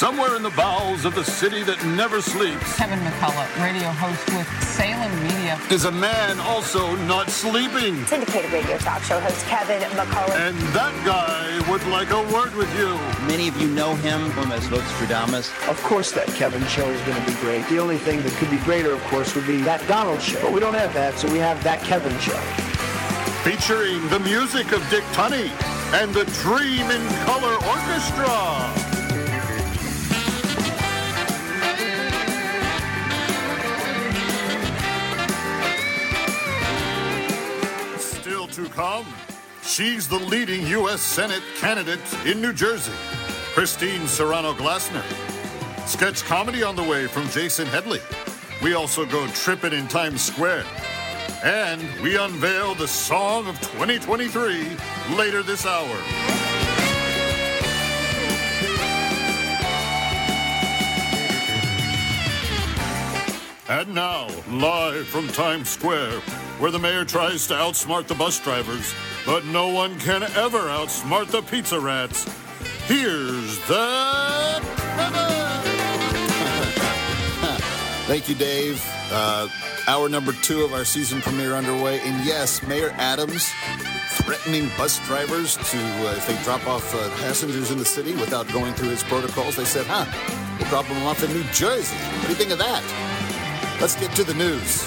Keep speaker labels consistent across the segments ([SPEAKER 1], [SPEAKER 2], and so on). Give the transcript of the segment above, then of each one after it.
[SPEAKER 1] somewhere in the bowels of the city that never sleeps,
[SPEAKER 2] Kevin McCullough, radio host with Salem Media.
[SPEAKER 1] is a man also not sleeping.
[SPEAKER 3] Syndicated radio talk show host Kevin McCullough.
[SPEAKER 1] And that guy would like a word with you.
[SPEAKER 4] Many of you know him from as Vostradamus.
[SPEAKER 5] Of course, that Kevin show is going to be great. The only thing that could be greater, of course, would be that Donald show. But we don't have that, so we have that Kevin show.
[SPEAKER 1] Featuring the music of Dick Tunney and the Dream in Color Orchestra. Come, she's the leading U.S. Senate candidate in New Jersey, Christine Serrano Glassner. Sketch comedy on the way from Jason Headley. We also go tripping in Times Square. And we unveil the song of 2023 later this hour. And now, live from Times Square, where the mayor tries to outsmart the bus drivers, but no one can ever outsmart the pizza rats. Here's the.
[SPEAKER 6] Thank you, Dave. Uh, hour number two of our season premiere underway. And yes, Mayor Adams threatening bus drivers to, uh, if they drop off uh, passengers in the city without going through his protocols, they said, huh, we'll drop them off in New Jersey. What do you think of that? Let's get to the news.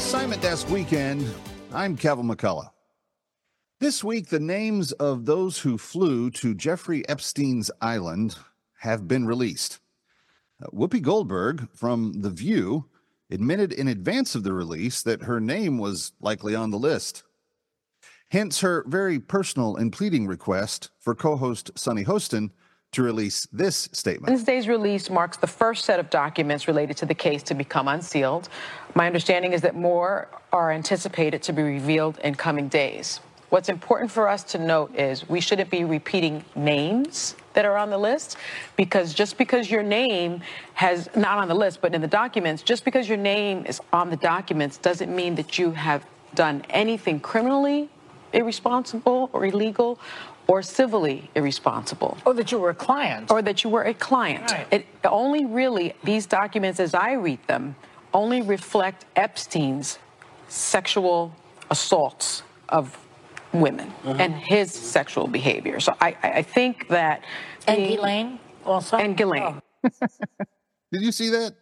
[SPEAKER 7] Assignment Desk Weekend, I'm Kevin McCullough. This week, the names of those who flew to Jeffrey Epstein's island have been released. Uh, Whoopi Goldberg from The View admitted in advance of the release that her name was likely on the list. Hence her very personal and pleading request for co host Sonny Hostin to release this statement.
[SPEAKER 2] Wednesday's release marks the first set of documents related to the case to become unsealed. My understanding is that more are anticipated to be revealed in coming days. What's important for us to note is we shouldn't be repeating names that are on the list because just because your name has not on the list but in the documents just because your name is on the documents doesn't mean that you have done anything criminally irresponsible or illegal or civilly irresponsible
[SPEAKER 8] Or that you were a client.
[SPEAKER 2] or that you were a client.
[SPEAKER 8] Right.
[SPEAKER 2] It only really, these documents, as I read them, only reflect Epstein's sexual assaults of women mm-hmm. and his sexual behavior. So I, I I think that.
[SPEAKER 8] and
[SPEAKER 2] the-
[SPEAKER 8] Elaine also?
[SPEAKER 2] And Ghislaine. Oh.
[SPEAKER 7] Did you see that?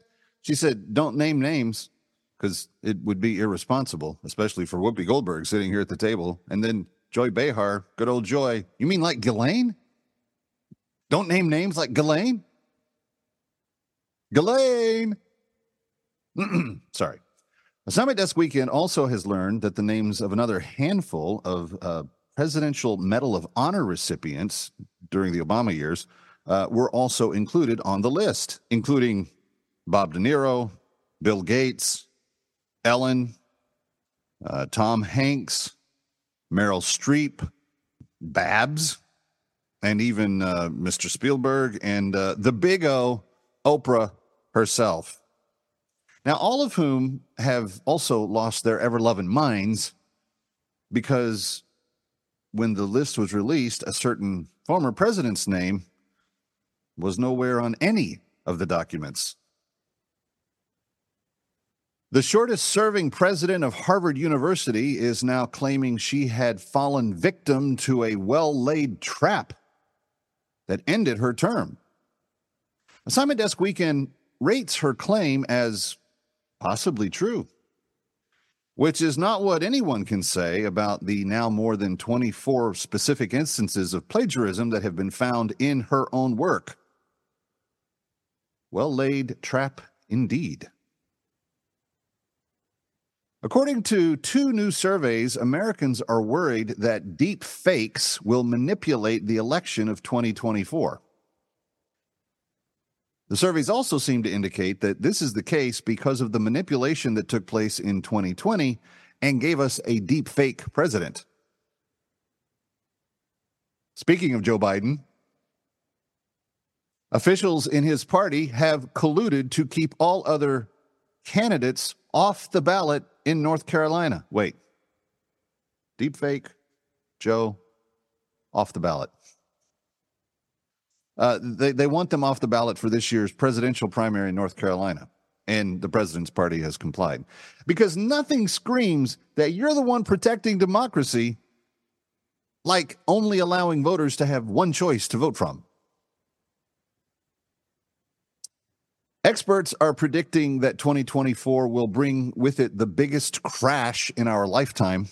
[SPEAKER 7] She said, don't name names because it would be irresponsible, especially for Whoopi Goldberg sitting here at the table. And then Joy Behar, good old Joy. You mean like Ghislaine? Don't name names like Ghislaine? Ghislaine! Sorry. Assignment Desk Weekend also has learned that the names of another handful of uh, Presidential Medal of Honor recipients during the Obama years uh, were also included on the list, including Bob De Niro, Bill Gates, Ellen, uh, Tom Hanks, Meryl Streep, Babs, and even uh, Mr. Spielberg and uh, the big O, Oprah herself. Now, all of whom have also lost their ever loving minds because when the list was released, a certain former president's name was nowhere on any of the documents. The shortest serving president of Harvard University is now claiming she had fallen victim to a well laid trap that ended her term. Assignment Desk Weekend rates her claim as possibly true, which is not what anyone can say about the now more than 24 specific instances of plagiarism that have been found in her own work. Well laid trap indeed. According to two new surveys, Americans are worried that deep fakes will manipulate the election of 2024. The surveys also seem to indicate that this is the case because of the manipulation that took place in 2020 and gave us a deep fake president. Speaking of Joe Biden, officials in his party have colluded to keep all other candidates off the ballot in North Carolina. Wait, Deep fake, Joe, off the ballot. Uh, they, they want them off the ballot for this year's presidential primary in North Carolina. And the president's party has complied. Because nothing screams that you're the one protecting democracy like only allowing voters to have one choice to vote from. Experts are predicting that 2024 will bring with it the biggest crash in our lifetime.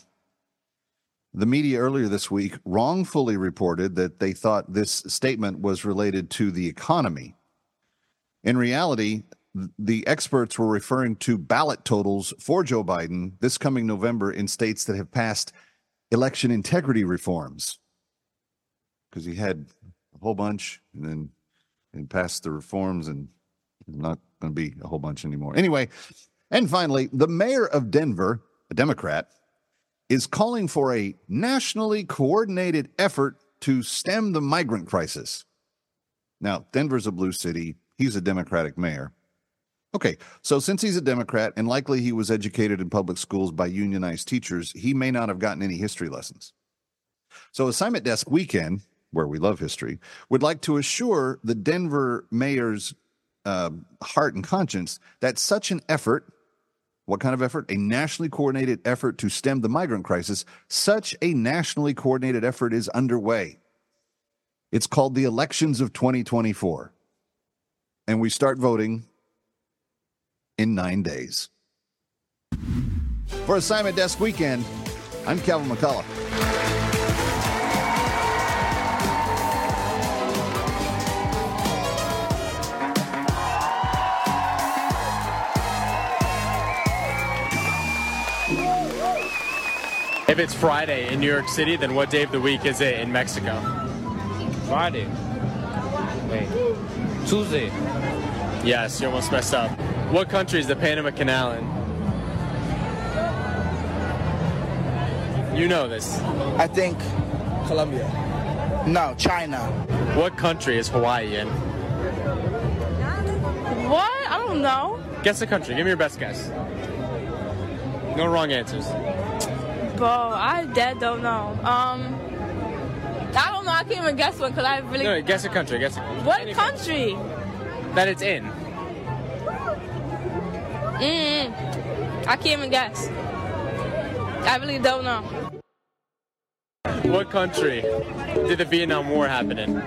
[SPEAKER 7] The media earlier this week wrongfully reported that they thought this statement was related to the economy. In reality, the experts were referring to ballot totals for Joe Biden this coming November in states that have passed election integrity reforms. Because he had a whole bunch and then and passed the reforms and not going to be a whole bunch anymore. Anyway, and finally, the mayor of Denver, a Democrat, is calling for a nationally coordinated effort to stem the migrant crisis. Now, Denver's a blue city. He's a Democratic mayor. Okay, so since he's a Democrat and likely he was educated in public schools by unionized teachers, he may not have gotten any history lessons. So, Assignment Desk Weekend, where we love history, would like to assure the Denver mayor's uh, heart and conscience that such an effort, what kind of effort? A nationally coordinated effort to stem the migrant crisis, such a nationally coordinated effort is underway. It's called the elections of 2024. And we start voting in nine days. For Assignment Desk Weekend, I'm Calvin McCullough.
[SPEAKER 9] If it's Friday in New York City, then what day of the week is it in Mexico?
[SPEAKER 10] Friday. Wait. Tuesday.
[SPEAKER 9] Yes, you almost messed up. What country is the Panama Canal in? You know this.
[SPEAKER 11] I think Colombia. No, China.
[SPEAKER 9] What country is Hawaii in?
[SPEAKER 12] What? I don't know.
[SPEAKER 9] Guess the country. Give me your best guess. No wrong answers.
[SPEAKER 12] Bro, I dead don't know. Um, I don't know. I can't even guess one because I really.
[SPEAKER 9] No, guess a country. Guess a country.
[SPEAKER 12] What
[SPEAKER 9] Any
[SPEAKER 12] country?
[SPEAKER 9] That it's in.
[SPEAKER 12] Mm, I can't even guess. I really don't know.
[SPEAKER 9] What country did the Vietnam War happen in?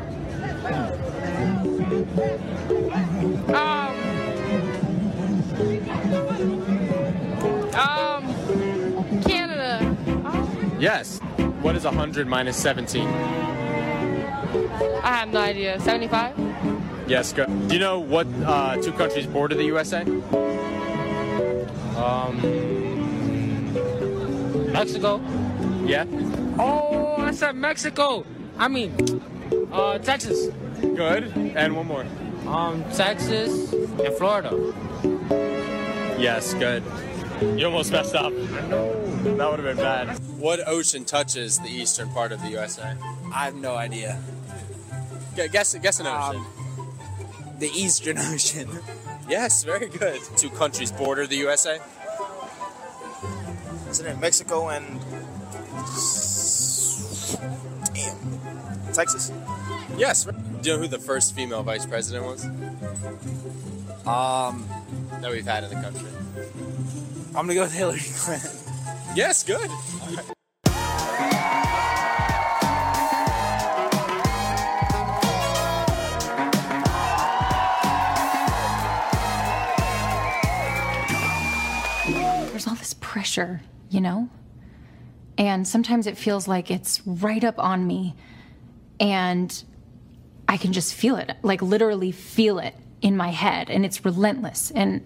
[SPEAKER 9] Yes. What is 100 minus 17?
[SPEAKER 12] I have no idea. 75?
[SPEAKER 9] Yes. Go. Do you know what uh, two countries border the USA?
[SPEAKER 10] Um. Mexico.
[SPEAKER 9] Yeah.
[SPEAKER 10] Oh, I said Mexico. I mean, uh, Texas.
[SPEAKER 9] Good. And one more.
[SPEAKER 10] Um, Texas and Florida.
[SPEAKER 9] Yes. Good. You almost messed up. That would have been bad. What ocean touches the eastern part of the USA?
[SPEAKER 13] I have no idea.
[SPEAKER 9] Gu- Guess guess an ocean.
[SPEAKER 13] The Eastern Ocean.
[SPEAKER 9] yes, very good. Two countries border the USA.
[SPEAKER 14] Isn't it Mexico and damn Texas?
[SPEAKER 9] Yes. Do you know who the first female vice president was
[SPEAKER 13] Um,
[SPEAKER 9] that we've had in the country?
[SPEAKER 13] I'm gonna go with Hillary Clinton.
[SPEAKER 9] Yes, good.
[SPEAKER 15] There's all this pressure, you know? And sometimes it feels like it's right up on me. And I can just feel it, like literally feel it in my head. And it's relentless. And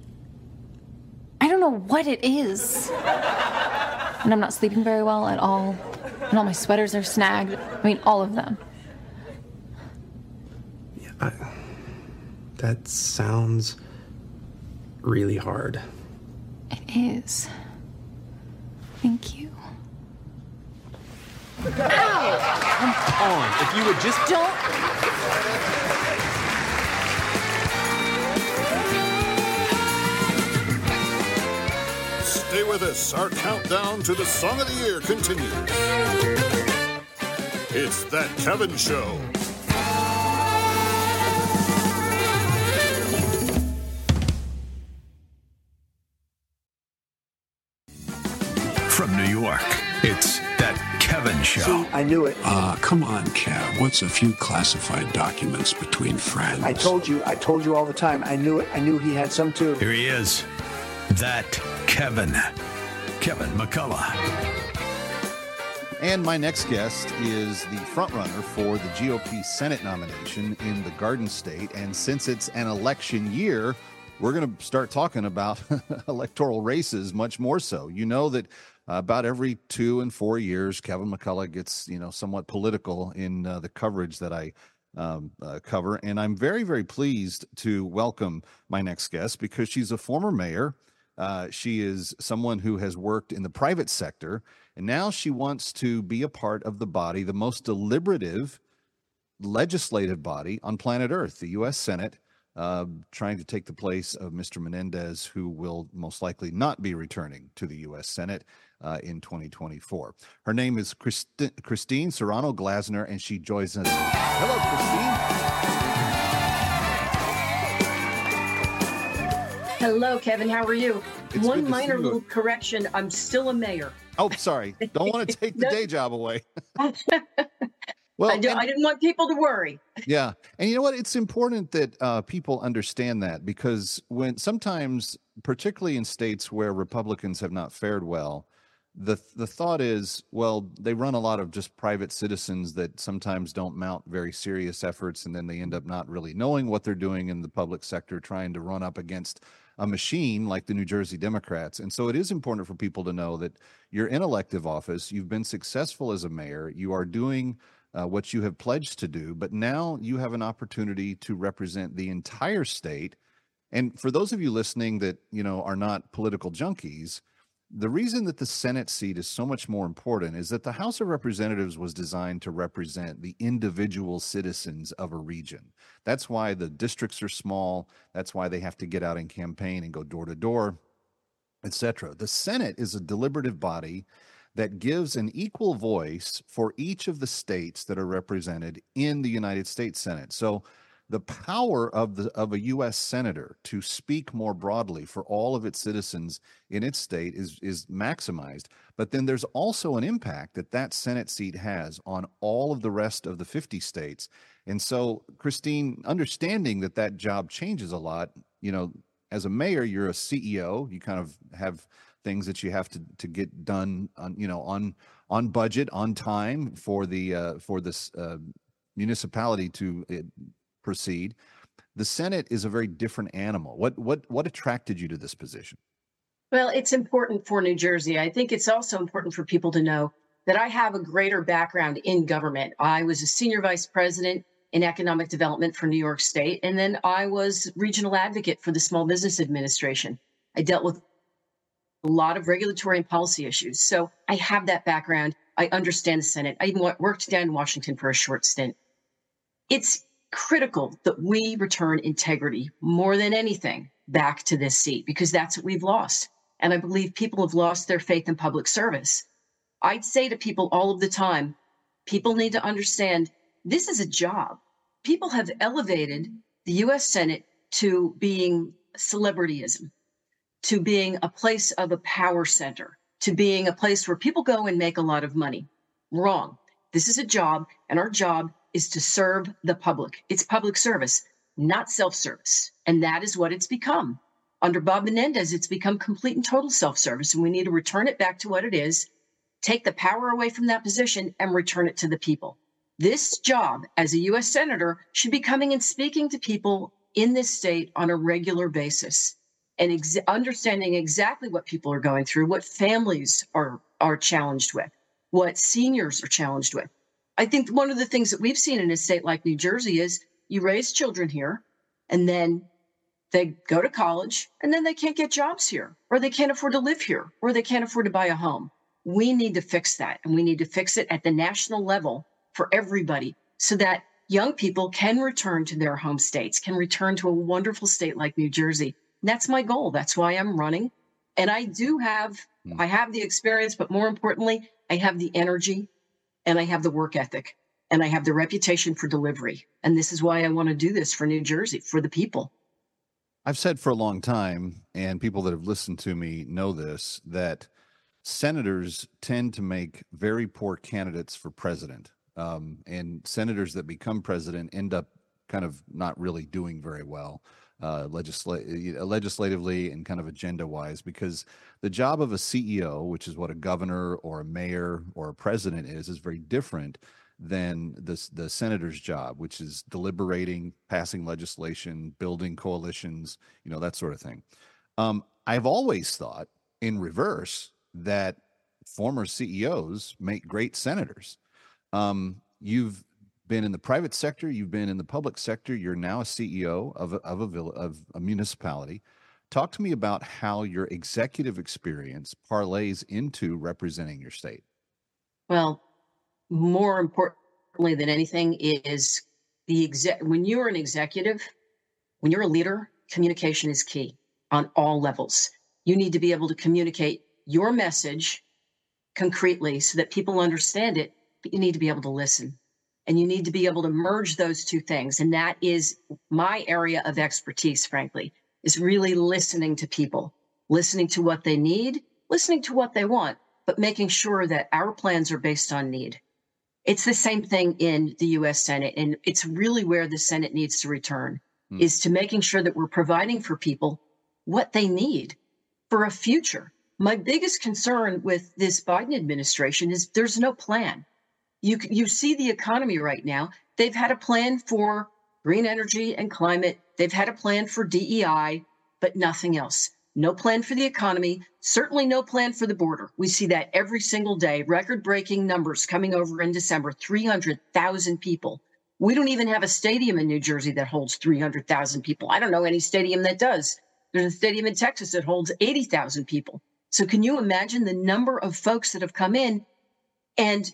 [SPEAKER 15] I don't know what it is. And I'm not sleeping very well at all. And all my sweaters are snagged. I mean, all of them.
[SPEAKER 16] I, that sounds really hard.
[SPEAKER 15] It is. Thank you.
[SPEAKER 16] Come on. If you would just.
[SPEAKER 15] Don't.
[SPEAKER 1] Stay with us. Our countdown to the Song of the Year continues. It's That Kevin Show.
[SPEAKER 17] From New York, it's That Kevin Show.
[SPEAKER 5] See, I knew it.
[SPEAKER 18] Ah, come on, Kev. What's a few classified documents between friends?
[SPEAKER 5] I told you, I told you all the time. I knew it. I knew he had some too.
[SPEAKER 17] Here he is. That Kevin. Kevin McCullough.
[SPEAKER 7] And my next guest is the frontrunner for the GOP Senate nomination in the Garden State. And since it's an election year, we're going to start talking about electoral races much more so. You know that uh, about every two and four years, Kevin McCullough gets, you know, somewhat political in uh, the coverage that I um, uh, cover. And I'm very, very pleased to welcome my next guest because she's a former mayor. Uh, she is someone who has worked in the private sector, and now she wants to be a part of the body, the most deliberative legislative body on planet Earth, the U.S. Senate, uh, trying to take the place of Mr. Menendez, who will most likely not be returning to the U.S. Senate uh, in 2024. Her name is Christi- Christine Serrano Glassner, and she joins us. Hello, Christine.
[SPEAKER 19] Hello, Kevin. How are you?
[SPEAKER 7] It's
[SPEAKER 19] One minor
[SPEAKER 7] you.
[SPEAKER 19] little correction. I'm still a mayor.
[SPEAKER 7] Oh, sorry. Don't want to take the day job away.
[SPEAKER 19] Well, I, do, I didn't want people to worry.
[SPEAKER 7] Yeah. And you know what? It's important that uh, people understand that because when sometimes, particularly in states where Republicans have not fared well, the the thought is, well, they run a lot of just private citizens that sometimes don't mount very serious efforts, and then they end up not really knowing what they're doing in the public sector, trying to run up against a machine like the New Jersey Democrats. And so it is important for people to know that you're in elective office, you've been successful as a mayor, you are doing uh, what you have pledged to do, but now you have an opportunity to represent the entire state. And for those of you listening that you know are not political junkies, the reason that the Senate seat is so much more important is that the House of Representatives was designed to represent the individual citizens of a region. That's why the districts are small. That's why they have to get out and campaign and go door to door, etc. The Senate is a deliberative body that gives an equal voice for each of the states that are represented in the United States Senate. So the power of the of a US senator to speak more broadly for all of its citizens in its state is is maximized. But then there's also an impact that that senate seat has on all of the rest of the 50 states. And so Christine understanding that that job changes a lot you know as a mayor you're a CEO you kind of have things that you have to to get done on you know on on budget on time for the uh, for this uh, municipality to uh, proceed. The Senate is a very different animal. What what what attracted you to this position?
[SPEAKER 19] Well, it's important for New Jersey. I think it's also important for people to know that I have a greater background in government. I was a senior vice president in economic development for New York State, and then I was regional advocate for the Small Business Administration. I dealt with a lot of regulatory and policy issues. So I have that background. I understand the Senate. I even worked down in Washington for a short stint. It's critical that we return integrity more than anything back to this seat because that's what we've lost. And I believe people have lost their faith in public service. I'd say to people all of the time, people need to understand this is a job. People have elevated the US Senate to being celebrityism, to being a place of a power center, to being a place where people go and make a lot of money. Wrong. This is a job, and our job is to serve the public. It's public service, not self service. And that is what it's become. Under Bob Menendez, it's become complete and total self service, and we need to return it back to what it is, take the power away from that position, and return it to the people. This job as a U.S. Senator should be coming and speaking to people in this state on a regular basis and ex- understanding exactly what people are going through, what families are, are challenged with, what seniors are challenged with. I think one of the things that we've seen in a state like New Jersey is you raise children here and then they go to college and then they can't get jobs here or they can't afford to live here or they can't afford to buy a home. We need to fix that and we need to fix it at the national level for everybody so that young people can return to their home states, can return to a wonderful state like New Jersey. And that's my goal. That's why I'm running. And I do have, hmm. I have the experience, but more importantly, I have the energy and I have the work ethic and I have the reputation for delivery. And this is why I want to do this for New Jersey, for the people.
[SPEAKER 7] I've said for a long time, and people that have listened to me know this, that senators tend to make very poor candidates for president. Um, and senators that become president end up kind of not really doing very well uh, legisla- legislatively and kind of agenda wise because the job of a CEO, which is what a governor or a mayor or a president is, is very different than the, the senator's job, which is deliberating, passing legislation, building coalitions, you know, that sort of thing. Um, I've always thought in reverse that former CEOs make great senators. Um, you've been in the private sector, you've been in the public sector, you're now a CEO of a, of a, vill- of a municipality. Talk to me about how your executive experience parlays into representing your state.
[SPEAKER 19] Well, more importantly than anything is the exec when you're an executive, when you're a leader, communication is key on all levels. You need to be able to communicate your message concretely so that people understand it, but you need to be able to listen. And you need to be able to merge those two things. And that is my area of expertise, frankly, is really listening to people, listening to what they need, listening to what they want, but making sure that our plans are based on need. It's the same thing in the US Senate. And it's really where the Senate needs to return
[SPEAKER 7] Hmm.
[SPEAKER 19] is to making sure that we're providing for people what they need for a future. My biggest concern with this Biden administration is there's no plan. You you see the economy right now. They've had a plan for green energy and climate. They've had a plan for DEI, but nothing else. No plan for the economy, certainly no plan for the border. We see that every single day. Record breaking numbers coming over in December 300,000 people. We don't even have a stadium in New Jersey that holds 300,000 people. I don't know any stadium that does. There's a stadium in Texas that holds 80,000 people. So can you imagine the number of folks that have come in and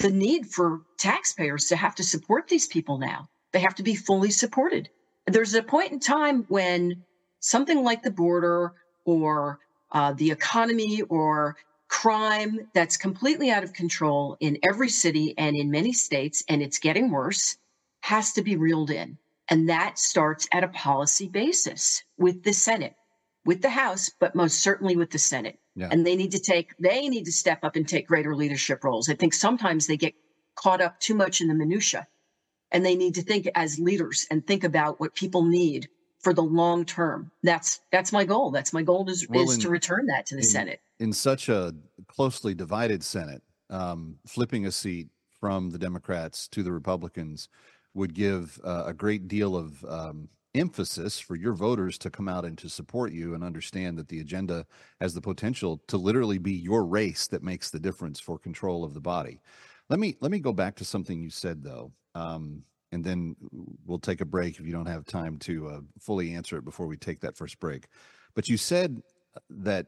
[SPEAKER 19] the need for taxpayers to have to support these people now? They have to be fully supported. There's a point in time when something like the border or uh, the economy or crime that's completely out of control in every city and in many states, and it's getting worse, has to be reeled in. And that starts at a policy basis with the Senate, with the House, but most certainly with the Senate.
[SPEAKER 7] Yeah.
[SPEAKER 19] And they need to take, they need to step up and take greater leadership roles. I think sometimes they get caught up too much in the minutia and they need to think as leaders and think about what people need for the long term. That's that's my goal. That's my goal is,
[SPEAKER 7] Well,
[SPEAKER 19] is
[SPEAKER 7] in-
[SPEAKER 19] to return that to the
[SPEAKER 7] in-
[SPEAKER 19] Senate.
[SPEAKER 7] in such a closely divided Senate, um, flipping a seat from the Democrats to the Republicans would give uh, a great deal of um, emphasis for your voters to come out and to support you and understand that the agenda has the potential to literally be your race that makes the difference for control of the body. Let me let me go back to something you said though, um, and then we'll take a break if you don't have time to uh, fully answer it before we take that first break. But you said uh, that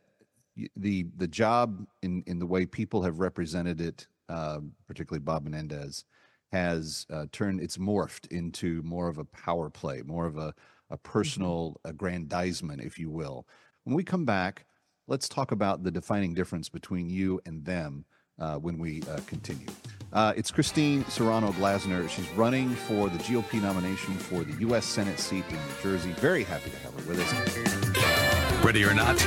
[SPEAKER 7] the the job in in the way people have represented it, uh, particularly Bob Menendez, has uh, turned it's morphed into more of a power play, more of a a personal aggrandizement, if you will. When we come back, let's talk about the defining difference between you and them uh, when we uh, continue. Uh, it's Christine Serrano Glassner. She's running for the GOP nomination for the U.S. Senate seat in New Jersey. Very happy to have her with us.
[SPEAKER 17] Ready or not,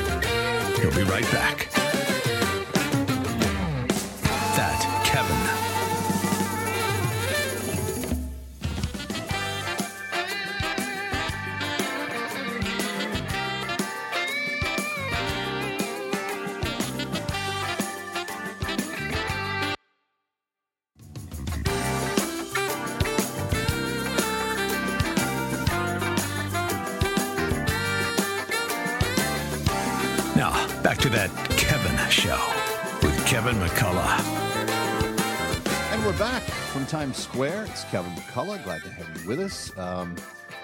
[SPEAKER 17] he'll be right back. McCullough.
[SPEAKER 7] And we're back from Times Square. It's Kevin McCullough. Glad to have you with us. Um,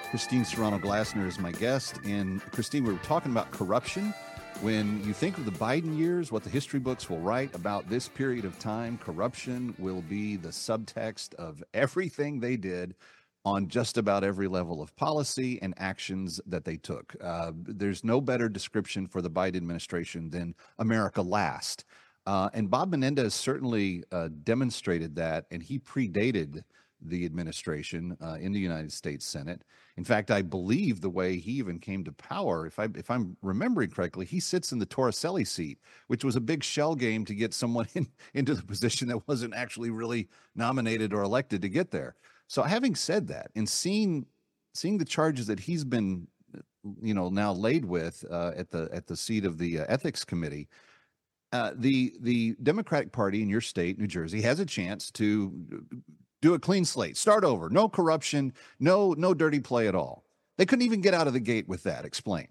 [SPEAKER 7] Christine Serrano Glassner is my guest. And Christine, we were talking about corruption. When you think of the Biden years, what the history books will write about this period of time, corruption will be the subtext of everything they did on just about every level of policy and actions that they took. Uh, there's no better description for the Biden administration than America last. Uh, and Bob Menendez certainly uh, demonstrated that, and he predated the administration uh, in the United States Senate. In fact, I believe the way he even came to power, if I if I'm remembering correctly, he sits in the Torricelli seat, which was a big shell game to get someone in, into the position that wasn't actually really nominated or elected to get there. So, having said that, and seeing seeing the charges that he's been, you know, now laid with uh, at the at the seat of the uh, ethics committee, uh, the the Democratic Party in your state, New Jersey, has a chance to do a clean slate, start over, no corruption, no no dirty play at all. They couldn't even get out of the gate with that. Explain.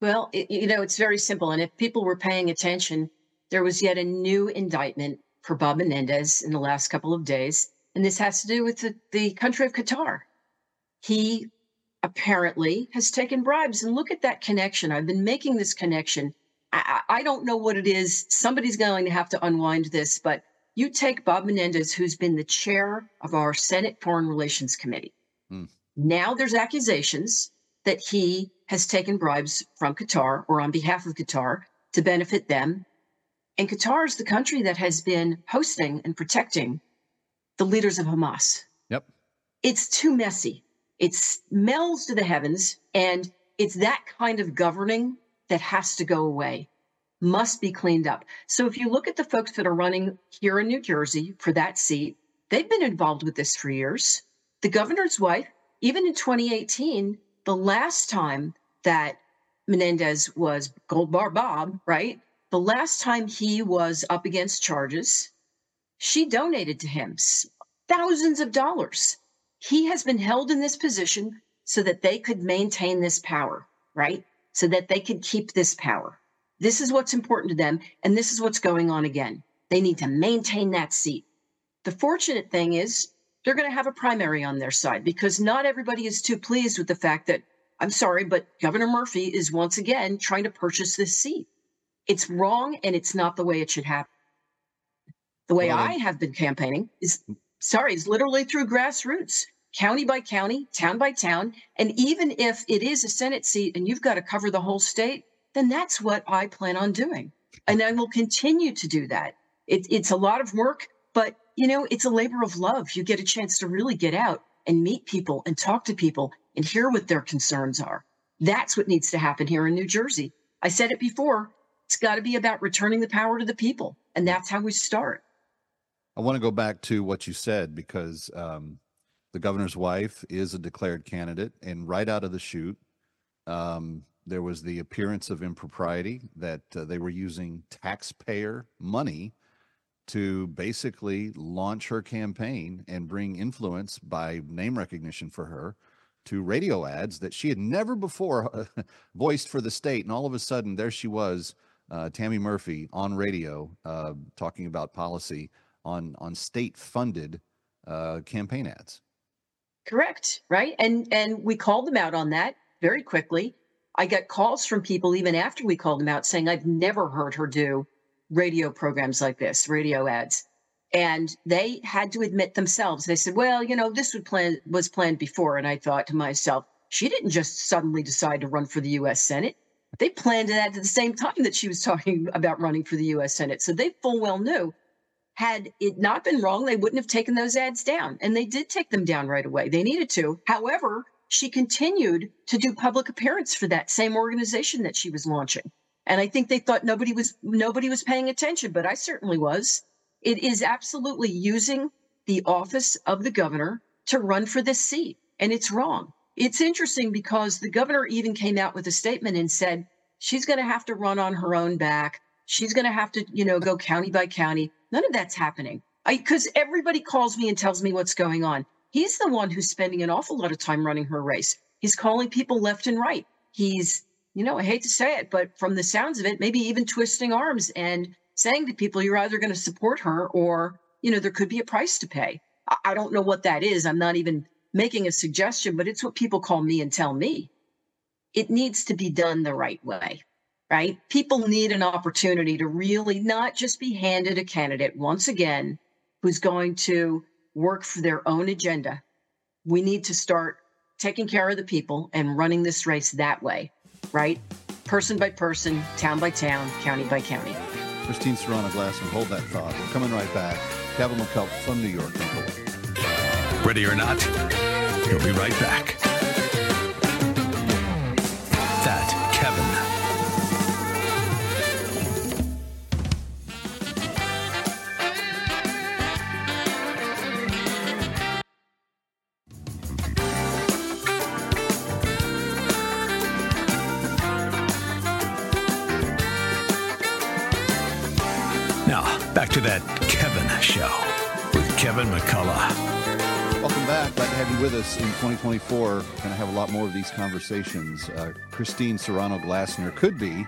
[SPEAKER 19] Well, it, you know, it's very simple, and if people were paying attention, there was yet a new indictment for Bob Menendez in the last couple of days, and this has to do with the, the country of Qatar. He apparently has taken bribes, and look at that connection. I've been making this connection I, I don't know what it is. Somebody's going to have to unwind this, but you take Bob Menendez, who's been the chair of our Senate Foreign Relations Committee. Mm. Now there's accusations that he has taken bribes from Qatar or on behalf of Qatar to benefit them. And Qatar is the country that has been hosting and protecting the leaders of Hamas.
[SPEAKER 7] Yep.
[SPEAKER 19] It's too messy. It smells to the heavens. And it's that kind of governing that has to go away, must be cleaned up. So if you look at the folks that are running here in New Jersey for that seat, they've been involved with this for years. The governor's wife, even in 2018, the last time that Menendez was Gold Bar Bob, right? The last time he was up against charges, she donated to him thousands of dollars. He has been held in this position so that they could maintain this power, right? So that they can keep this power. This is what's important to them. And this is what's going on again. They need to maintain that seat. The fortunate thing is they're going to have a primary on their side because not everybody is too pleased with the fact that, I'm sorry, but Governor Murphy is once again trying to purchase this seat. It's wrong and it's not the way it should happen. The way well, I have been campaigning is, sorry, is literally through grassroots county by county, town by town. And even if it is a Senate seat and you've got to cover the whole state, then that's what I plan on doing. And I will continue to do that. It, it's a lot of work, but you know, it's a labor of love. You get a chance to really get out and meet people and talk to people and hear what their concerns are. That's what needs to happen here in New Jersey. I said it before. It's got to be about returning the power to the people. And that's how we start.
[SPEAKER 7] I want to go back to what you said because um, the governor's wife is a declared candidate, and right out of the chute, um, there was the appearance of impropriety that uh, they were using taxpayer money to basically launch her campaign and bring influence by name recognition for her to radio ads that she had never before uh, voiced for the state. And all of a sudden, there she was, uh, Tammy Murphy, on radio uh, talking about policy on on state funded uh, campaign ads.
[SPEAKER 19] Correct. Right. And and we called them out on that very quickly. I got calls from people even after we called them out saying, I've never heard her do radio programs like this, radio ads. And they had to admit themselves. They said, well, you know, this plan was planned before. And I thought to myself, she didn't just suddenly decide to run for the US Senate. They planned it at the same time that she was talking about running for the US Senate. So they full well knew had it not been wrong, they wouldn't have taken those ads down. And they did take them down right away. They needed to. However, she continued to do public appearance for that same organization that she was launching. And I think they thought nobody was nobody was paying attention, but I certainly was. It is absolutely using the office of the governor to run for this seat. And it's wrong. It's interesting because the governor even came out with a statement and said she's going to have to run on her own back. She's going to have to, you know, go county by county. None of that's happening. I Because everybody calls me and tells me what's going on. He's the one who's spending an awful lot of time running her race. He's calling people left and right. He's you know, I hate to say it, but from the sounds of it, maybe even twisting arms and saying to people, you're either going to support her or, you know, there could be a price to pay. I don't know what that is. I'm not even making a suggestion, but it's what people call me and tell me. It needs to be done the right way, right? People need an opportunity to really not just be handed a candidate once again who's going to work for their own agenda. We need to start taking care of the people and running this race that way, right? Person by person, town by town, county by county.
[SPEAKER 7] Christine Serrano Glassner, hold that thought. We're coming right back. Kevin McCullough from New York.
[SPEAKER 17] Ready or not, he'll be right back. Back to that Kevin show with Kevin McCullough.
[SPEAKER 7] Welcome back. Glad to have you with us in 2024. Going to have a lot more of these conversations. Uh, Christine Serrano Glassner could be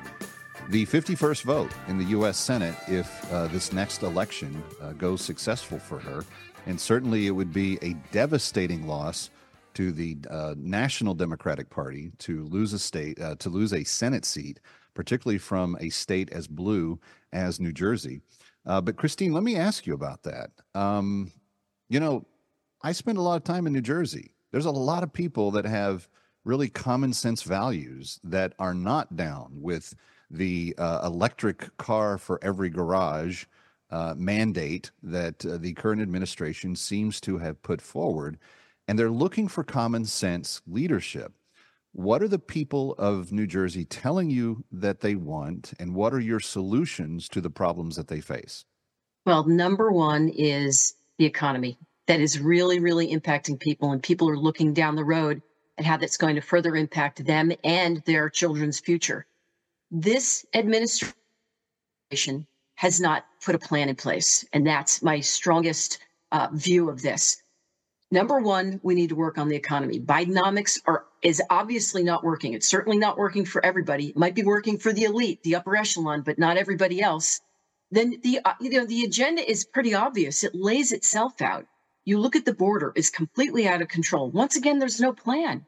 [SPEAKER 7] the 51st vote in the U.S. Senate if uh, this next election uh, goes successful for her. And certainly it would be a devastating loss to the uh, National Democratic Party to lose a state, uh, to lose a Senate seat, particularly from a state as blue as New Jersey. Uh, but Christine, let me ask you about that. Um, you know, I spend a lot of time in New Jersey. There's a lot of people that have really common sense values that are not down with the uh, electric car for every garage uh, mandate that uh, the current administration seems to have put forward. And they're looking for common sense leadership. What are the people of New Jersey telling you that they want, and what are your solutions to the problems that they face?
[SPEAKER 19] Well, number one is the economy that is really, really impacting people, and people are looking down the road at how that's going to further impact them and their children's future. This administration has not put a plan in place, and that's my strongest uh, view of this. Number one, we need to work on the economy. Bidenomics are is obviously not working. It's certainly not working for everybody. It might be working for the elite, the upper echelon, but not everybody else. Then the uh, you know the agenda is pretty obvious. It lays itself out. You look at the border; is completely out of control. Once again, there's no plan.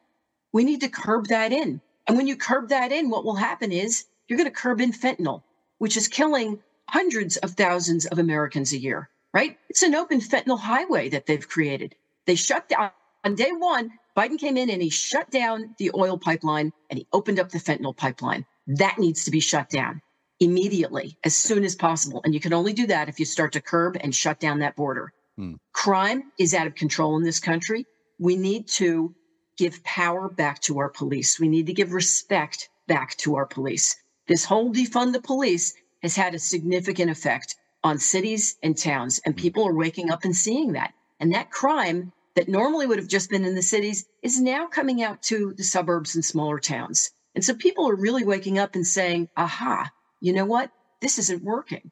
[SPEAKER 19] We need to curb that in. And when you curb that in, what will happen is you're going to curb in fentanyl, which is killing hundreds of thousands of Americans a year. Right? It's an open fentanyl highway that they've created. They shut down on day one. Biden came in and he shut down the oil pipeline and he opened up the fentanyl pipeline. That needs to be shut down immediately, as soon as possible. And you can only do that if you start to curb and shut down that border.
[SPEAKER 7] Hmm.
[SPEAKER 19] Crime is out of control in this country. We need to give power back to our police. We need to give respect back to our police. This whole defund the police has had a significant effect on cities and towns, and people are waking up and seeing that. And that crime that normally would have just been in the cities is now coming out to the suburbs and smaller towns. And so people are really waking up and saying, aha, you know what? This isn't working.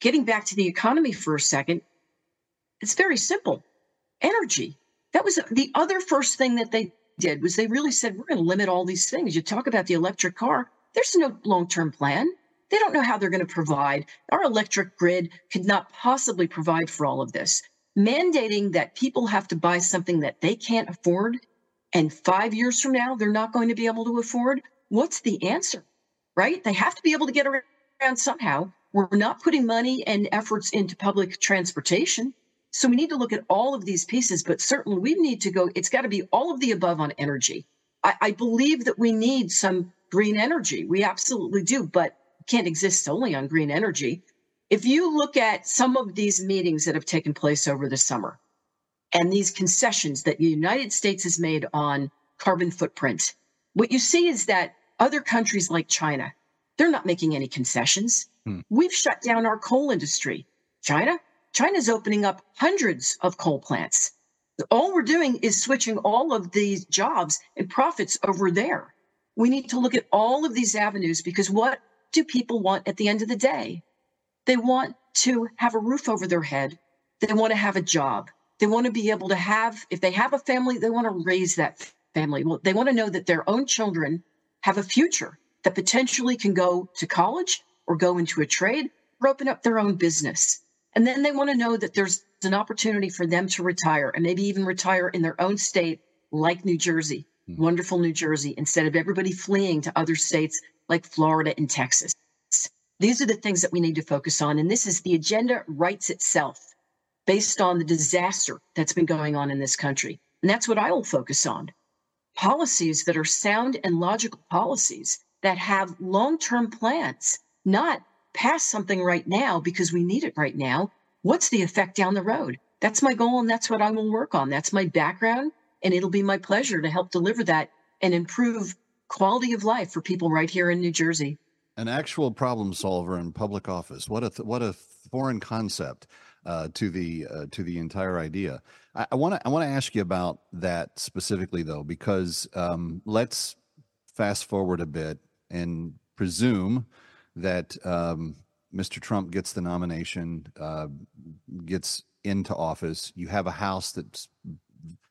[SPEAKER 19] Getting back to the economy for a second, it's very simple. Energy. That was the other first thing that they did was they really said, we're going to limit all these things. You talk about the electric car. There's no long-term plan. They don't know how they're going to provide. Our electric grid could not possibly provide for all of this mandating that people have to buy something that they can't afford and five years from now they're not going to be able to afford what's the answer right? They have to be able to get around somehow. We're not putting money and efforts into public transportation so we need to look at all of these pieces but certainly we need to go it's got to be all of the above on energy. I, I believe that we need some green energy. We absolutely do but can't exist solely on green energy if you look at some of these meetings that have taken place over the summer and these concessions that the United States has made on carbon footprint, what you see is that other countries like China, they're not making any concessions.
[SPEAKER 7] Hmm.
[SPEAKER 19] We've shut down our coal industry. China, China's opening up hundreds of coal plants. All we're doing is switching all of these jobs and profits over there. We need to look at all of these avenues because what do people want at the end of the day? They want to have a roof over their head. They want to have a job. They want to be able to have, if they have a family, they want to raise that family. Well, they want to know that their own children have a future that potentially can go to college or go into a trade or open up their own business. And then they want to know that there's an opportunity for them to retire and maybe even retire in their own state, like New Jersey, hmm. wonderful New Jersey, instead of everybody fleeing to other states like Florida and Texas. These are the things that we need to focus on. And this is the agenda writes itself based on the disaster that's been going on in this country. And that's what I will focus on policies that are sound and logical policies that have long term plans, not pass something right now because we need it right now. What's the effect down the road? That's my goal, and that's what I will work on. That's my background, and it'll be my pleasure to help deliver that and improve quality of life for people right here in New Jersey.
[SPEAKER 7] An actual problem solver in public office. What a th- what a foreign concept uh, to the uh, to the entire idea. I want to I want to ask you about that specifically though, because um, let's fast forward a bit and presume that um, Mr. Trump gets the nomination, uh, gets into office. You have a House that's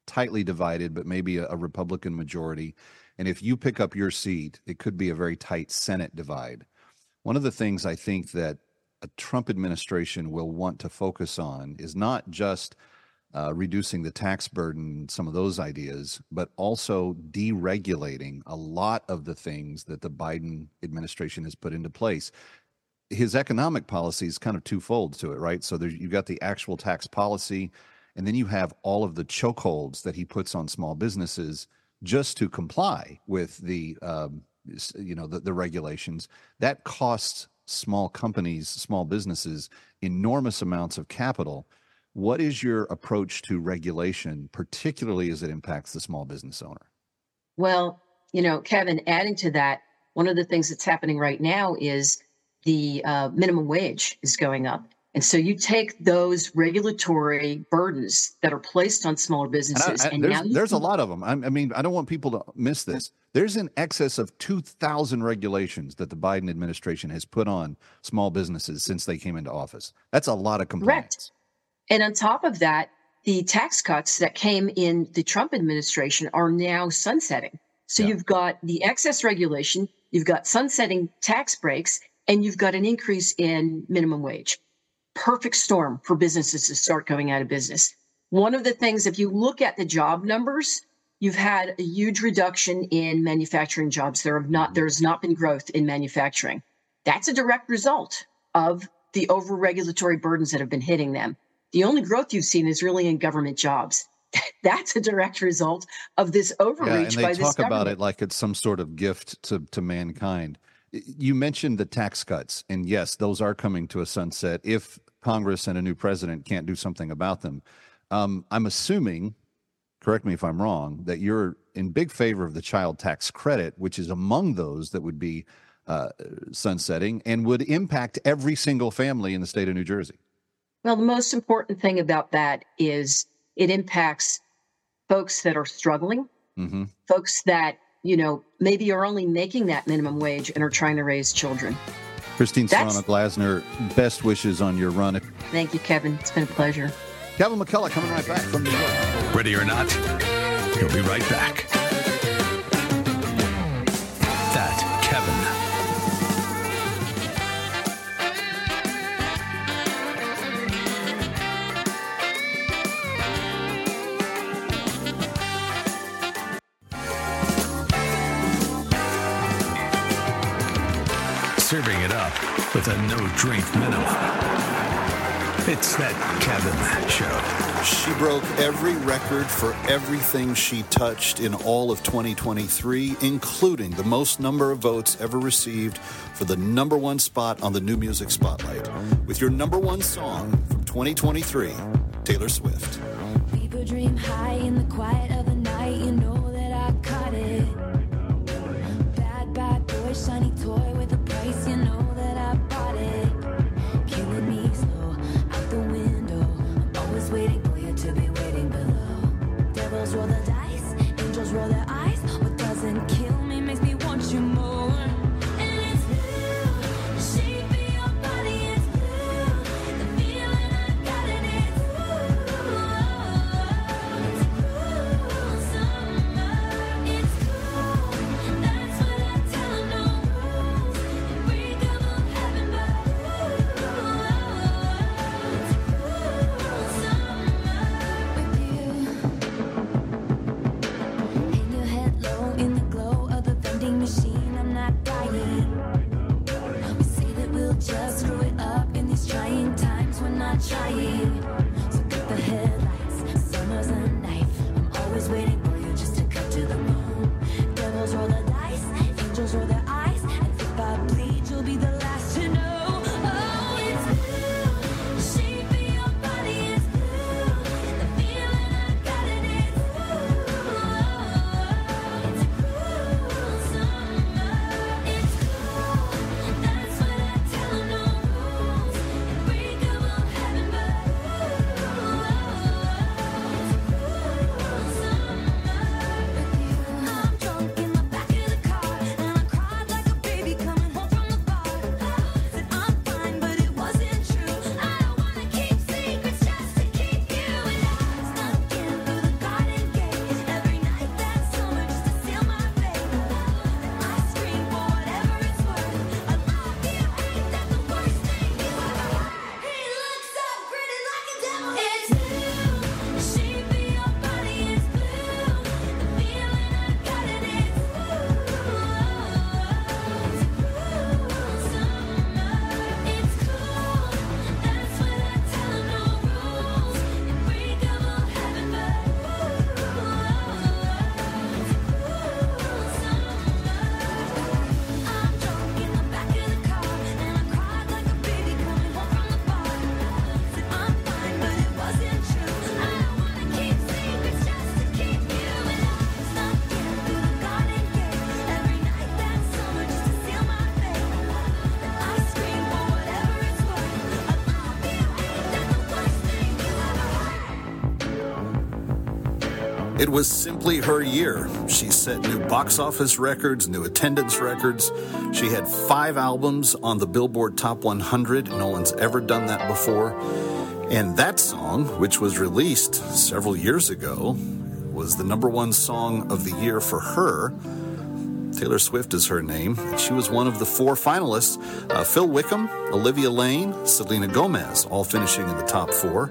[SPEAKER 7] tightly divided, but maybe a, a Republican majority. And if you pick up your seat, it could be a very tight Senate divide. One of the things I think that a Trump administration will want to focus on is not just uh, reducing the tax burden, some of those ideas, but also deregulating a lot of the things that the Biden administration has put into place. His economic policy is kind of twofold to it, right? So there's, you've got the actual tax policy, and then you have all of the chokeholds that he puts on small businesses just to comply with the, um, you know, the, the regulations. That costs small companies, small businesses, enormous amounts of capital. What is your approach to regulation, particularly as it impacts the small business owner?
[SPEAKER 19] Well, you know, Kevin, adding to that, one of the things that's happening right now is the uh, minimum wage is going up. And so you take those regulatory burdens that are placed on smaller businesses,
[SPEAKER 7] and, I, I,
[SPEAKER 19] and
[SPEAKER 7] there's,
[SPEAKER 19] now
[SPEAKER 7] there's a lot of them. I, I mean, I don't want people to miss this. There's in excess of 2,000 regulations that the Biden administration has put on small businesses since they came into office. That's a lot of compliance.
[SPEAKER 19] Correct. And on top of that, the tax cuts that came in the Trump administration are now sunsetting. So yeah. you've got the excess regulation, you've got sunsetting tax breaks, and you've got an increase in minimum wage perfect storm for businesses to start going out of business. One of the things, if you look at the job numbers, you've had a huge reduction in manufacturing jobs. There have not, there's not been growth in manufacturing. That's a direct result of the over regulatory burdens that have been hitting them. The only growth you've seen is really in government jobs. That's a direct result of this overreach
[SPEAKER 7] yeah,
[SPEAKER 19] by
[SPEAKER 7] government. They talk about
[SPEAKER 19] it
[SPEAKER 7] like it's some sort of gift to, to mankind. You mentioned the tax cuts, and yes, those are coming to a sunset if Congress and a new president can't do something about them. Um, I'm assuming, correct me if I'm wrong, that you're in big favor of the child tax credit, which is among those that would be uh, sunsetting and would impact every single family in the state of New Jersey.
[SPEAKER 19] Well, the most important thing about that is it impacts folks that are struggling,
[SPEAKER 7] mm-hmm.
[SPEAKER 19] folks that you know, maybe are only making that minimum wage and are trying to raise children.
[SPEAKER 7] Christine Serrano Glassner, best wishes on your run.
[SPEAKER 19] Thank you, Kevin. It's been a pleasure.
[SPEAKER 7] Kevin McCullough coming right back from New York.
[SPEAKER 17] Ready or not, he'll be right back. With a no drink minimum. It's that Kevin show.
[SPEAKER 6] She broke every record for everything she touched in all of 2023, including the most number of votes ever received for the number one spot on the New Music Spotlight. With your number one song from 2023, Taylor Swift.
[SPEAKER 20] People dream high in the quiet of the
[SPEAKER 7] was simply her year. She set new box office records, new attendance records. She had five albums on the Billboard Top 100. No one's ever done that before. And that song, which was released several years ago, was the number one song of the year for her. Taylor Swift is her name. She was one of the four finalists uh, Phil Wickham, Olivia Lane, Selena Gomez, all finishing in the top four.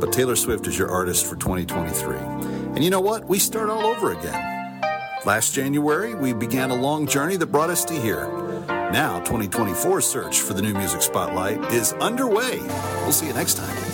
[SPEAKER 7] But Taylor Swift is your artist for 2023. And you know what? We start all over again. Last January, we began a long journey that brought us to here. Now, 2024's search for the new music spotlight is underway. We'll see you next time.